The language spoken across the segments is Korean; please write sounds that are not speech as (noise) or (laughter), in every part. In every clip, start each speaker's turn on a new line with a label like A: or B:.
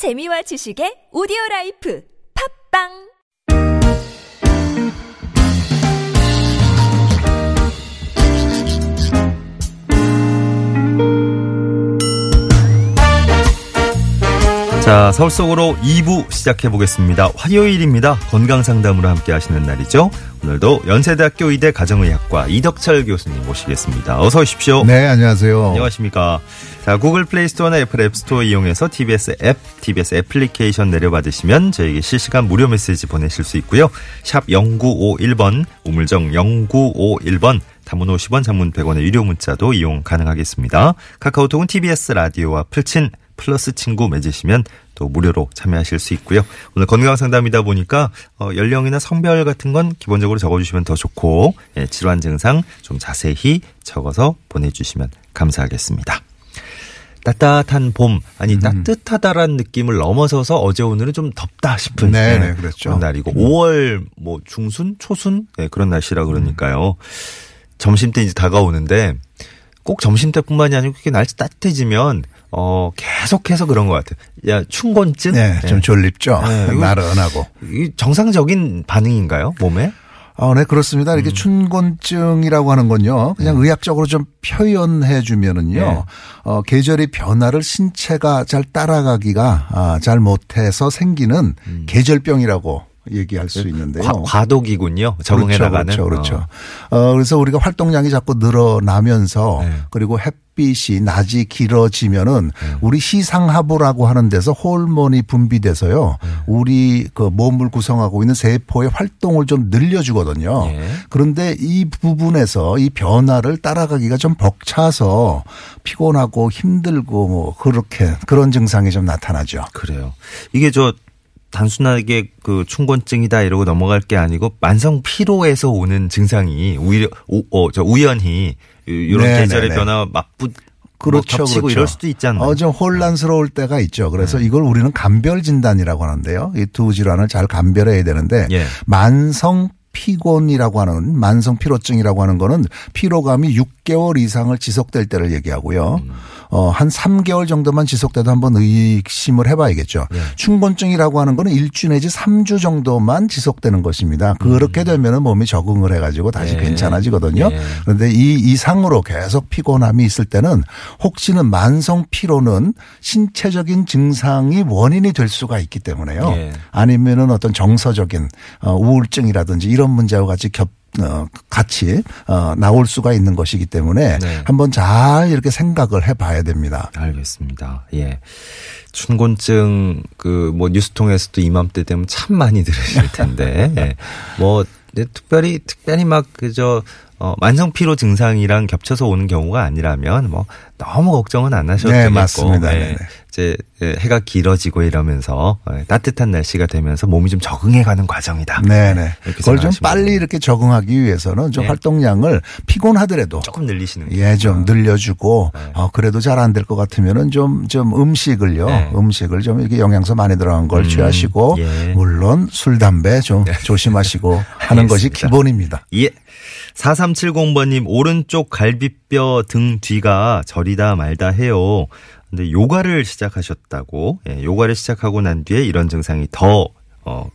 A: 재미와 지식의 오디오 life. 팟빵
B: 자, 서울 속으로 2부 시작해 보겠습니다. 화요일입니다. 건강 상담으로 함께 하시는 날이죠. 오늘도 연세대학교 의대 가정의학과 이덕철 교수님 모시겠습니다. 어서 오십시오.
C: 네, 안녕하세요.
B: 안녕하십니까. 자, 구글 플레이 스토어나 애플 앱 스토어 이용해서 TBS 앱, TBS 애플리케이션 내려받으시면 저에게 실시간 무료 메시지 보내실 수 있고요. 샵 0951번, 우물정 0951번, 단문 50원, 장문 100원의 유료 문자도 이용 가능하겠습니다. 카카오톡은 TBS 라디오와 풀친 플러스 친구 맺으시면 또 무료로 참여하실 수 있고요. 오늘 건강 상담이다 보니까 어, 연령이나 성별 같은 건 기본적으로 적어주시면 더 좋고 예, 질환 증상 좀 자세히 적어서 보내주시면 감사하겠습니다. 따뜻한 봄 아니
C: 음.
B: 따뜻하다라는 느낌을 넘어서서 어제 오늘은 좀 덥다 싶은
C: 네,
B: 예,
C: 네, 그렇죠.
B: 그런 날이고 5월 뭐 중순 초순 예, 그런 날씨라 그러니까요. 점심 때 이제 다가오는데 꼭 점심 때뿐만이 아니고 그게 날씨 따뜻해지면 어 계속해서 그런 것 같아요. 야 춘곤증.
C: 네, 좀
B: 예.
C: 졸립죠.
B: 네,
C: 나른하고.
B: 이 정상적인 반응인가요 몸에?
C: 어, 네, 그렇습니다. 이렇게 춘곤증이라고 하는 건요. 그냥 의학적으로 좀 표현해 주면은요.
B: 네.
C: 어, 계절의 변화를 신체가 잘 따라가기가 아, 잘 못해서 생기는 계절병이라고 얘기할 수 있는데요.
B: 과, 과도기군요. 적응해
C: 그렇죠,
B: 나가는.
C: 그렇죠, 그렇죠. 어, 그래서 우리가 활동량이 자꾸 늘어나면서
B: 네.
C: 그리고 햇빛이 낮이 길어지면은
B: 네.
C: 우리 시상하부라고 하는 데서 호르몬이 분비돼서요.
B: 네.
C: 우리 그 몸을 구성하고 있는 세포의 활동을 좀 늘려주거든요.
B: 예.
C: 그런데 이 부분에서 이 변화를 따라가기가 좀 벅차서 피곤하고 힘들고 뭐 그렇게 그런 증상이 좀 나타나죠.
B: 그래요. 이게 저 단순하게 그 춘곤증이다 이러고 넘어갈 게 아니고 만성 피로에서 오는 증상이 오히려 오, 어, 저 우연히 이런
C: 네,
B: 계절의
C: 네, 네.
B: 변화 맞붙
C: 그렇죠,
B: 뭐 겹치고
C: 그렇죠.
B: 이럴 수도 않나요?
C: 어, 좀 혼란스러울 때가 있죠. 그래서 이걸 우리는 간별 진단이라고 하는데요. 이 두 질환을 잘 간별해야 되는데
B: 예.
C: 만성 피곤이라고 하는 만성 피로증이라고 하는 거는 피로감이 6개월 이상을 지속될 때를 얘기하고요.
B: 음.
C: 어, 한 3개월 정도만 지속돼도 한번 의심을 해봐야겠죠.
B: 예.
C: 춘곤증이라고 하는 거는 일주 내지 3주 정도만 지속되는 것입니다. 그렇게 되면은 몸이 적응을 해가지고 다시
B: 음. 예.
C: 괜찮아지거든요.
B: 예.
C: 그런데 이 이상으로 계속 피곤함이 있을 때는 혹시는 만성 피로는 신체적인 증상이 원인이 될 수가 있기 때문에요.
B: 예.
C: 아니면은 어떤 정서적인 어, 우울증이라든지 이런 문제와 같이 겹 어, 같이 어, 나올 수가 있는 것이기 때문에
B: 네.
C: 한번 잘 이렇게 생각을 해봐야 됩니다.
B: 알겠습니다. 예. 춘곤증 그 뭐 뉴스 통해서도 이맘때 되면 참 많이 들으실 텐데. 예. 뭐 네, 특별히 특별히 막 그저 어 만성 피로 증상이랑 겹쳐서 오는 경우가 아니라면 뭐 너무 걱정은 안 하셔도
C: 네,
B: 되겠고.
C: 맞습니다.
B: 예. 이제 예, 해가 길어지고 이러면서 예, 따뜻한 날씨가 되면서 몸이 좀 적응해 가는 과정이다.
C: 네네.
B: 이렇게
C: 그걸 좀 빨리. 이렇게 적응하기 위해서는 좀
B: 네.
C: 활동량을 피곤하더라도
B: 조금 늘리시는 게
C: 예, 좀 늘려주고,
B: 네.
C: 어, 그래도 잘 안 될 것 같으면은 좀, 좀 음식을요,
B: 네.
C: 음식을 좀 이렇게 영양소 많이 들어간 걸
B: 음,
C: 취하시고,
B: 예.
C: 물론 술, 담배 좀 조심하시고 (laughs) 하는 것이. 기본입니다.
B: 예. 4370번님, 오른쪽 갈비뼈 등 뒤가 저리다 말다 해요. 근데 요가를 시작하셨다고, 예, 요가를 시작하고 난 뒤에 이런 증상이 더, 어,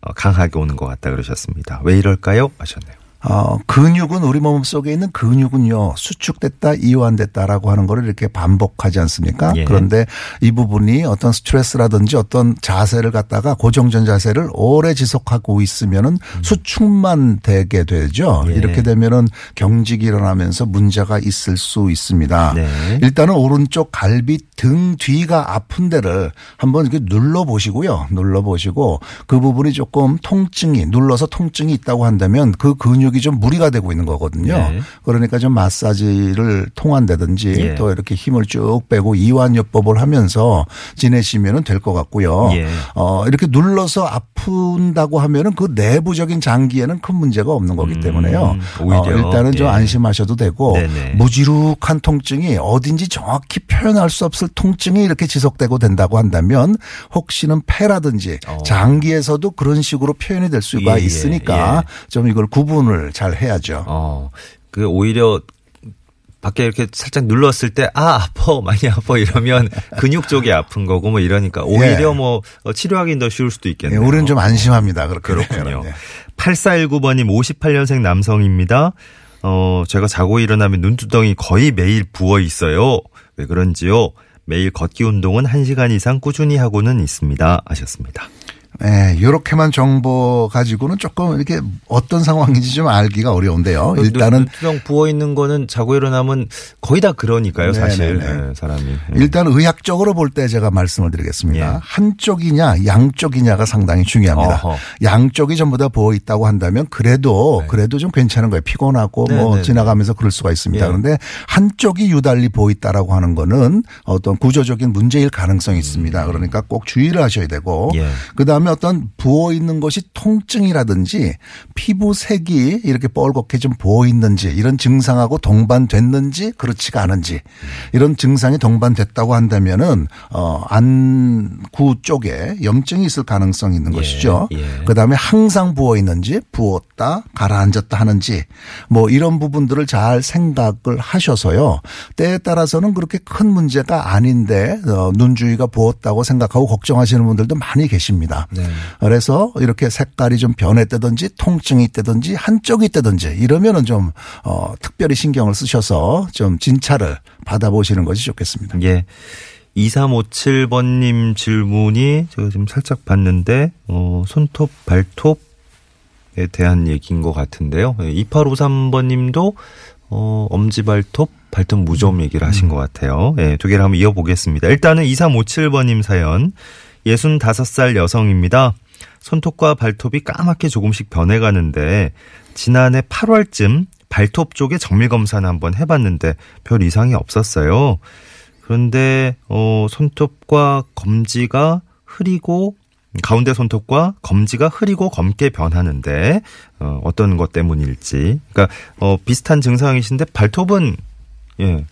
B: 어, 강하게 오는 것 같다 그러셨습니다. 왜 이럴까요? 하셨네요.
C: 어, 근육은 우리 몸 속에 있는 근육은요 수축됐다 이완됐다라고 하는 거를 이렇게 반복하지 않습니까?
B: 예.
C: 그런데 이 부분이 어떤 스트레스라든지 어떤 자세를 갖다가 고정전 자세를 오래 지속하고 있으면은 수축만 되게 되죠.
B: 음. 예.
C: 이렇게 되면은 경직이 일어나면서 문제가 있을 수 있습니다.
B: 네.
C: 일단은 오른쪽 갈비 등 뒤가 아픈 데를 한번 이렇게 눌러 보시고요. 눌러 보시고 그 부분이 조금 통증이 눌러서 통증이 있다고 한다면 그 근육 이 좀 무리가 되고 있는 거거든요.
B: 네.
C: 그러니까 좀 마사지를 통한다든지
B: 예.
C: 또 이렇게 힘을 쭉 빼고 이완요법을 하면서 지내시면은 될 것 같고요.
B: 예.
C: 어, 이렇게 눌러서 아픈다고 하면은 그 내부적인 장기에는 큰 문제가 없는 거기 때문에요.
B: 음.
C: 어, 일단은 좀
B: 예.
C: 안심하셔도 되고
B: 네네.
C: 무지룩한 통증이 어딘지 정확히 표현할 수 없을 통증이 이렇게 지속되고 된다고 한다면 혹시는 폐라든지
B: 어.
C: 장기에서도 그런 식으로 표현이 될 수가
B: 예, 예,
C: 있으니까
B: 예.
C: 좀 이걸 구분을 잘 해야죠.
B: 어, 그 오히려 밖에 이렇게 살짝 눌렀을 때, 아, 아파, 많이 아파 이러면 (laughs) 근육 쪽이 아픈 거고 뭐 이러니까 오히려
C: 예.
B: 뭐 어, 치료하기 더 쉬울 수도
C: 예,
B: 있겠네요.
C: 우리는 좀 안심합니다. 그렇게
B: 그렇군요.
C: 되면. 예.
B: 8419번님 58년생 남성입니다. 어, 제가 자고 일어나면 눈두덩이 거의 매일 부어 있어요. 왜 그런지요? 매일 걷기 운동은 1시간 이상 꾸준히 하고는 있습니다. 하셨습니다.
C: 예, 요렇게만 정보 가지고는 조금 이렇게 어떤 상황인지 좀 알기가 어려운데요. 일단은
B: 눈두덩 부어 있는 거는 자고 일어나면 거의 다 그러니까요, 사실.
C: 네네네.
B: 예, 사람이. 예.
C: 일단 의학적으로 볼 때 제가 말씀을 드리겠습니다.
B: 예.
C: 한쪽이냐 양쪽이냐가 상당히 중요합니다.
B: 어허.
C: 양쪽이 전부 다 부어 있다고 한다면 그래도 그래도 좀 괜찮은 거예요. 피곤하고
B: 네,
C: 뭐
B: 네,
C: 지나가면서 그럴 수가 있습니다.
B: 예.
C: 그런데 한쪽이 유달리 부어 있다라고 하는 거는 어떤 구조적인 문제일 가능성이 있습니다. 그러니까 꼭 주의를 하셔야 되고
B: 예.
C: 그다음에 어떤 부어 있는 것이 통증이라든지 피부 색이 이렇게 뻘겋게 좀 부어 있는지 이런 증상하고 동반됐는지 그렇지가 않은지 이런 증상이 동반됐다고 한다면은 어 안구 쪽에 염증이 있을 가능성이 있는
B: 예,
C: 것이죠.
B: 예.
C: 그다음에 항상 부어 있는지 부었다 가라앉았다 하는지 뭐 이런 부분들을 잘 생각을 하셔서요. 때에 따라서는 그렇게 큰 문제가 아닌데 어, 눈 주위가 부었다고 생각하고 걱정하시는 분들도 많이 계십니다.
B: 네.
C: 그래서 이렇게 색깔이 좀 변했다든지 통증이 있다든지 한쪽이 있다든지 이러면은 좀 어, 특별히 신경을 쓰셔서 좀 진찰을 받아보시는 것이 좋겠습니다.
B: 예. 2357번님 질문이 제가 지금 살짝 봤는데, 어, 손톱, 발톱에 대한 얘기인 것 같은데요. 2853번님도, 어, 엄지발톱, 발톱 무좀 얘기를 하신 것 같아요. 예, 두 개를 한번 이어보겠습니다. 일단은 2357번님 사연. 65살 여성입니다. 손톱과 발톱이 까맣게 조금씩 변해가는데, 지난해 8월쯤 발톱 쪽에 정밀 검사는 한번 해봤는데 별 이상이 없었어요. 그런데 어 손톱과 검지가 흐리고 가운데 손톱과 검지가 흐리고 검게 변하는데 어 어떤 것 때문일지 그러니까 어 비슷한 증상이신데 발톱은 예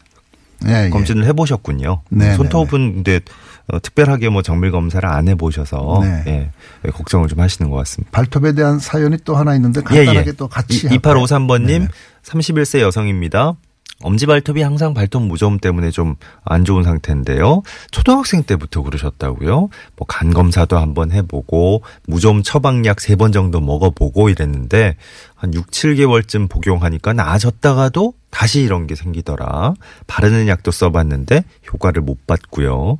C: 예, 예.
B: 검진을 해보셨군요.
C: 네,
B: 손톱은 근데 어, 특별하게 뭐 정밀 검사를 안 해보셔서
C: 네.
B: 예, 걱정을 좀 하시는 것 같습니다.
C: 발톱에 대한 사연이 또 하나 있는데 간단하게 또 같이 할까요?
B: 2853번님
C: 네.
B: 31세 여성입니다. 엄지발톱이 항상 발톱 무좀 때문에 좀 안 좋은 상태인데요. 초등학생 때부터 그러셨다고요. 뭐 간 검사도 한번 해보고 무좀 처방약 세 번 정도 먹어보고 이랬는데 한 6, 7개월쯤 복용하니까 나아졌다가도 다시 이런 게 생기더라. 바르는 약도 써봤는데 효과를 못 봤고요.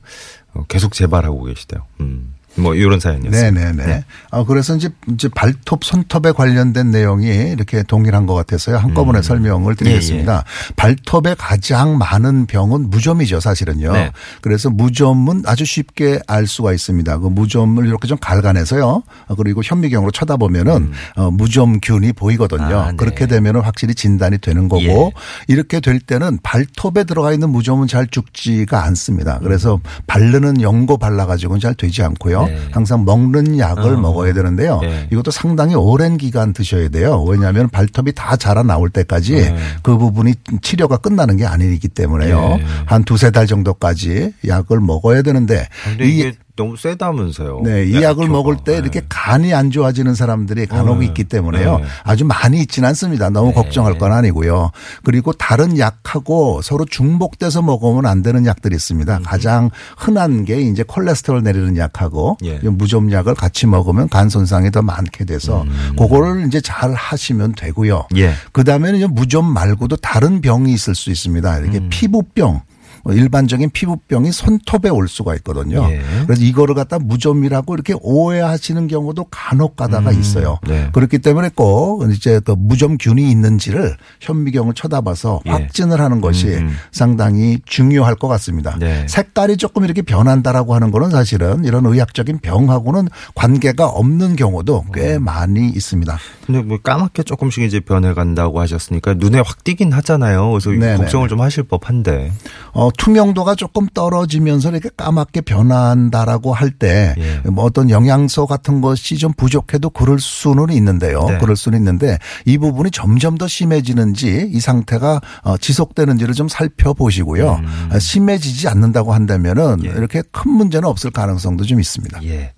B: 어, 계속 재발하고 계시대요. 음. 뭐 이런 사연이었습니다.
C: 네네네.
B: 네.
C: 아, 그래서 이제, 이제 발톱, 손톱에 관련된 내용이 이렇게 동일한 것 같아서요. 한꺼번에
B: 음.
C: 설명을 드리겠습니다. 발톱에 가장 많은 병은 무좀이죠, 사실은요.
B: 네.
C: 그래서 무좀은 아주 쉽게 알 수가 있습니다. 그 무좀을 이렇게 좀 갈가내서요. 어, 그리고 현미경으로 쳐다보면은 어, 무좀균이 보이거든요.
B: 음. 아, 네.
C: 그렇게 되면은 확실히 진단이 되는 거고
B: 예.
C: 이렇게 될 때는 발톱에 들어가 있는 무좀은 잘 죽지가 않습니다. 그래서 바르는 연고 발라가지고는 잘 되지 않고요.
B: 네.
C: 항상 먹는 약을
B: 어.
C: 먹어야 되는데요.
B: 네.
C: 이것도 상당히 오랜 기간 드셔야 돼요. 왜냐하면 발톱이 다 자라 나올 때까지
B: 네.
C: 그 부분이 치료가 끝나는 게 아니기 때문에요.
B: 네.
C: 한 두세 달 정도까지 약을 먹어야 되는데
B: 이게 너무 세다면서요.
C: 네, 이
B: 약효가.
C: 약을 먹을 때
B: 네.
C: 이렇게 간이 안 좋아지는 사람들이 간혹
B: 네.
C: 있기 때문에요.
B: 네.
C: 아주 많이 있지는 않습니다. 너무
B: 네.
C: 걱정할 건 아니고요. 그리고 다른 약하고 서로 중복돼서 먹으면 안 되는 약들이
B: 음.
C: 있습니다. 가장 흔한 게 이제 콜레스테롤 내리는 약하고
B: 예.
C: 무좀약을 같이 먹으면 간 손상이 더 많게 돼서
B: 음.
C: 그거를 이제 잘 하시면 되고요.
B: 예.
C: 그다음에는 무좀 말고도 다른 병이 있을 수 있습니다. 이렇게
B: 음.
C: 피부병. 뭐 일반적인 피부병이 손톱에 올 수가 있거든요.
B: 예.
C: 그래서 이거를 갖다 무좀이라고 이렇게 오해하시는 경우도 간혹 가다가
B: 음,
C: 있어요.
B: 네.
C: 그렇기 때문에 꼭 이제 그 무좀균이 있는지를 현미경을 쳐다봐서
B: 예.
C: 확진을 하는 것이
B: 음, 음.
C: 상당히 중요할 것 같습니다.
B: 네.
C: 색깔이 조금 이렇게 변한다라고 하는 거는 사실은 이런 의학적인 병하고는 관계가 없는 경우도 꽤
B: 음.
C: 많이 있습니다.
B: 근데 뭐 까맣게 조금씩 이제 변해간다고 하셨으니까 눈에 확 띄긴 하잖아요. 그래서
C: 네네네.
B: 걱정을 좀 하실 법한데.
C: 어, 투명도가 조금 떨어지면서 이렇게 까맣게 변한다라고 할때
B: 예.
C: 뭐 어떤 영양소 같은 것이 좀 부족해도 그럴 수는 있는데요.
B: 네.
C: 그럴 수는 있는데 이 부분이 점점 더 심해지는지 이 상태가 어, 지속되는지를 좀 살펴보시고요. 어, 심해지지 않는다고 한다면은
B: 음. 예.
C: 이렇게 큰 문제는 없을 가능성도 좀 있습니다.
B: 예.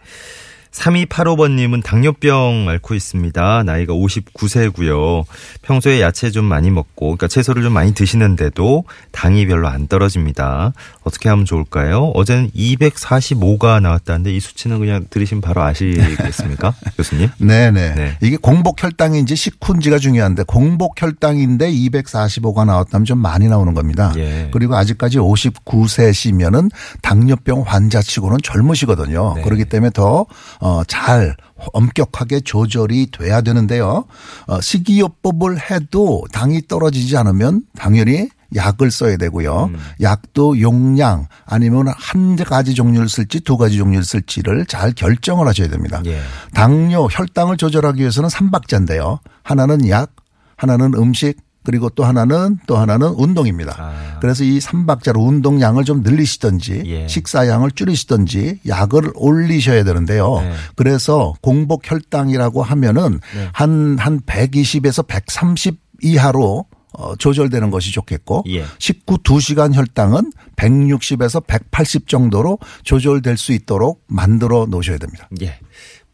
B: 3285번님은 당뇨병 앓고 있습니다. 나이가 59세고요. 평소에 야채 좀 많이 먹고, 그러니까 채소를 좀 많이 드시는데도 당이 별로 안 떨어집니다. 어떻게 하면 좋을까요? 어제는 245가 나왔다는데 이 수치는 그냥 들으시면 바로 아시겠습니까? (laughs) 교수님?
C: 네네.
B: 네.
C: 이게 공복 혈당인지 식훈지가 중요한데 공복 혈당인데 245가 나왔다면 좀 많이 나오는 겁니다.
B: 예.
C: 그리고 아직까지 59세시면은 당뇨병 환자치고는 젊으시거든요.
B: 네.
C: 그렇기 때문에 더 어, 잘 엄격하게 조절이 돼야 되는데요. 어, 식이요법을 해도 당이 떨어지지 않으면 당연히 약을 써야 되고요. 약도 용량 아니면 한 가지 종류를 쓸지 두 가지 종류를 쓸지를 잘 결정을 하셔야 됩니다.
B: 예.
C: 당뇨 혈당을 조절하기 위해서는 삼박자인데요. 하나는 약, 하나는 음식, 그리고 또 하나는 또 하나는 운동입니다.
B: 아.
C: 그래서 이 삼박자로 운동량을 좀 늘리시든지
B: 예.
C: 식사량을 줄이시든지 약을 올리셔야 되는데요.
B: 네.
C: 그래서 공복 혈당이라고 하면은
B: 네.
C: 한, 한 120에서 130 이하로 어, 조절되는 것이 좋겠고
B: 예.
C: 식후 2시간 혈당은 160에서 180 정도로 조절될 수 있도록 만들어 놓으셔야 됩니다.
B: 예.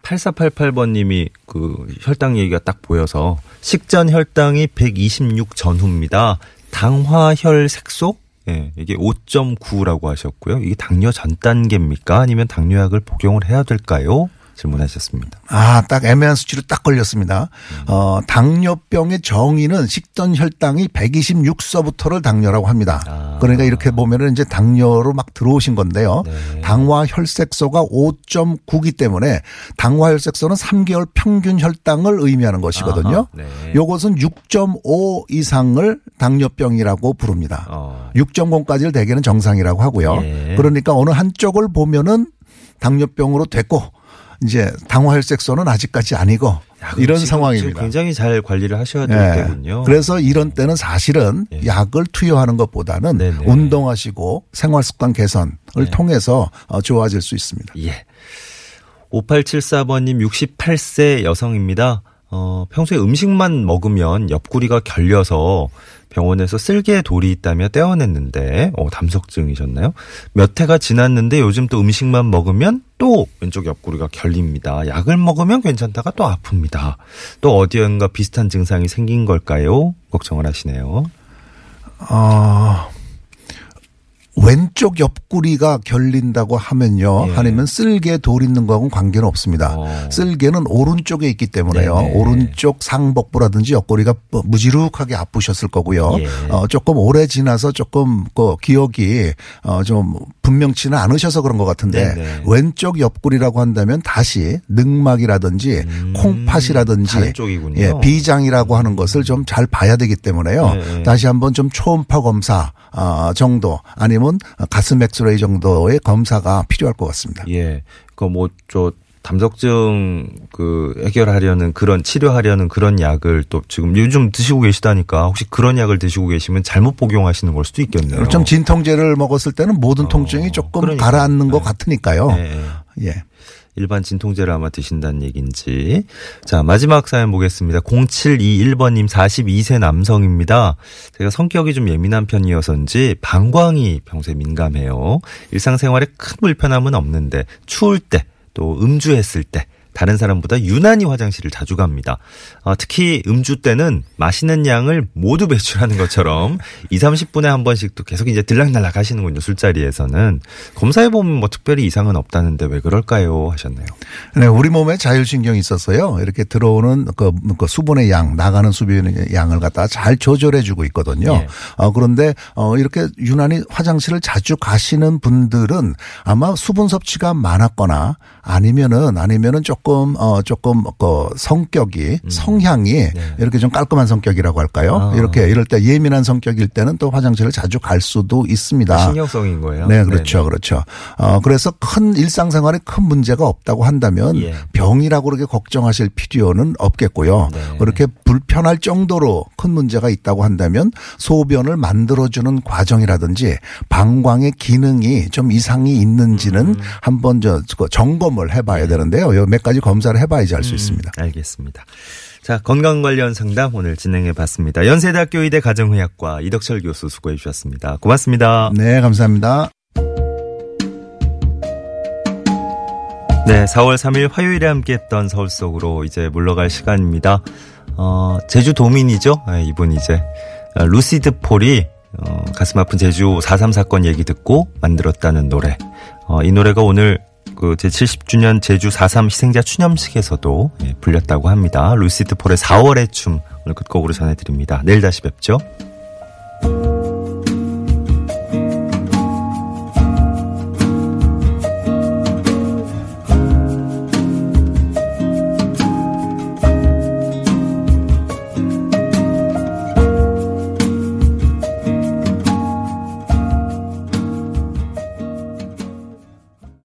B: 8488번님이 그 혈당 얘기가 딱 보여서 식전 혈당이 126 전후입니다. 당화혈 색소? 예, 이게 5.9라고 하셨고요. 이게 당뇨 전 단계입니까? 아니면 당뇨약을 복용을 해야 될까요? 질문하셨습니다.
C: 아, 딱 애매한 수치로 딱 걸렸습니다. 어, 당뇨병의 정의는 식전 혈당이 126서부터를 당뇨라고 합니다.
B: 아.
C: 그러니까 이렇게 보면은 이제 당뇨로 막 들어오신 건데요.
B: 네.
C: 당화 혈색소가 5.9기 때문에 당화 혈색소는 3개월 평균 혈당을 의미하는 것이거든요.
B: 네.
C: 요것은 6.5 이상을 당뇨병이라고 부릅니다.
B: 어.
C: 6.0까지를 대개는 정상이라고 하고요.
B: 예.
C: 그러니까 어느 한쪽을 보면은 당뇨병으로 됐고 이제 당화혈 색소는 아직까지 아니고 이런
B: 지금-
C: 상황입니다.
B: 지금 굉장히 잘 관리를 하셔야 될
C: 예.
B: 때군요.
C: 그래서 이런 때는 사실은
B: 예.
C: 약을 투여하는 것보다는
B: 네네.
C: 운동하시고 생활 습관 개선을
B: 네.
C: 통해서 어, 좋아질 수 있습니다.
B: 예. 5874번님 68세 여성입니다. 어, 평소에 음식만 먹으면 옆구리가 결려서 병원에서 쓸개 돌이 있다며 떼어냈는데, 어, 담석증이셨나요? 몇 해가 지났는데 요즘 또 음식만 먹으면 또 왼쪽 옆구리가 결립니다. 약을 먹으면 괜찮다가 또 아픕니다. 또 어디엔가 비슷한 증상이 생긴 걸까요? 걱정을 하시네요.
C: 어, 왼쪽 옆구리가 결린다고 하면요.
B: 예.
C: 아니면 쓸개 돌 있는 거하고는 관계는 없습니다.
B: 어.
C: 쓸개는 오른쪽에 있기 때문에요.
B: 네네.
C: 오른쪽 상복부라든지 옆구리가 뭐 무지룩하게 아프셨을 거고요.
B: 예.
C: 어, 조금 오래 지나서 조금 그 기억이 어, 좀 분명치는 않으셔서 그런 것 같은데
B: 네네.
C: 왼쪽 옆구리라고 한다면 다시 늑막이라든지 콩팥이라든지
B: 음, 쪽이군요.
C: 예, 비장이라고 하는 것을 좀 잘 봐야 되기 때문에요.
B: 네.
C: 다시 한번 좀 초음파 검사 아, 정도 아니면 가슴 엑스레이 정도의 검사가 필요할 것 같습니다.
B: 예. 그뭐저 담석증 그 해결하려는 그런 치료하려는 그런 약을 또 지금 요즘 드시고 계시다니까 혹시 그런 약을 드시고 계시면 잘못 복용하시는 걸 수도 있겠네요.
C: 좀 진통제를 먹었을 때는 모든 통증이 조금
B: 그러니까요.
C: 가라앉는 것
B: 네.
C: 같으니까요.
B: 네.
C: 예.
B: 일반 진통제를 아마 드신다는 얘기인지. 자, 마지막 사연 보겠습니다. 0721번님 42세 남성입니다. 제가 성격이 좀 예민한 편이어서인지 방광이 평소에 민감해요. 일상생활에 큰 불편함은 없는데 추울 때 또 음주했을 때 다른 사람보다 유난히 화장실을 자주 갑니다. 어, 특히 음주 때는 마시는 양을 모두 배출하는 것처럼 (laughs) 2, 30분에 한 번씩 또 계속 이제 들락날락 하시는군요. 술자리에서는. 검사해 보면 뭐 특별히 이상은 없다는데 왜 그럴까요? 하셨네요.
C: 네, 우리 몸에 자율신경이 있어서요. 이렇게 들어오는 그, 그 수분의 양, 나가는 수분의 양을 갖다가 잘 조절해 주고 있거든요.
B: 예.
C: 어, 그런데 어, 이렇게 유난히 화장실을 자주 가시는 분들은 아마 수분 섭취가 많았거나 아니면은 아니면은 조금 어 조금 그 성격이 성향이 이렇게 좀 깔끔한 성격이라고 할까요?
B: 음. 네. 아.
C: 이렇게 이럴 때 예민한 성격일 때는 또 화장실을 자주 갈 수도 있습니다.
B: 신경성인 거예요.
C: 네, 그렇죠.
B: 네네.
C: 그렇죠. 어, 그래서 큰 일상생활에 큰 문제가 없다고 한다면
B: 예.
C: 병이라고 그렇게 걱정하실 필요는 없겠고요.
B: 네.
C: 그렇게 불편할 정도로 큰 문제가 있다고 한다면 소변을 만들어주는 과정이라든지 방광의 기능이 좀 이상이 있는지는
B: 음.
C: 한번 저, 그 점검을
B: 네.
C: 해봐야 되는데요. 요 몇 가지 검사를 해봐야지 알 수 있습니다.
B: 알겠습니다. 자, 건강 관련 상담 오늘 진행해 봤습니다. 연세대학교 의대 가정의학과 이덕철 교수 수고해 주셨습니다. 고맙습니다.
C: 네, 감사합니다.
B: 네, 4월 3일 화요일에 함께했던 서울 속으로 이제 물러갈 시간입니다. 어, 제주 도민이죠. 네, 이분 이제 어, 루시드 폴이 어, 가슴 아픈 제주 4.3 사건 얘기 듣고 만들었다는 노래. 어, 이 노래가 오늘 그 제70주년 제주 4.3 희생자 추념식에서도 예, 불렸다고 합니다. 루시드 폴의 4월의 춤 오늘 끝곡으로 전해드립니다. 내일 다시 뵙죠.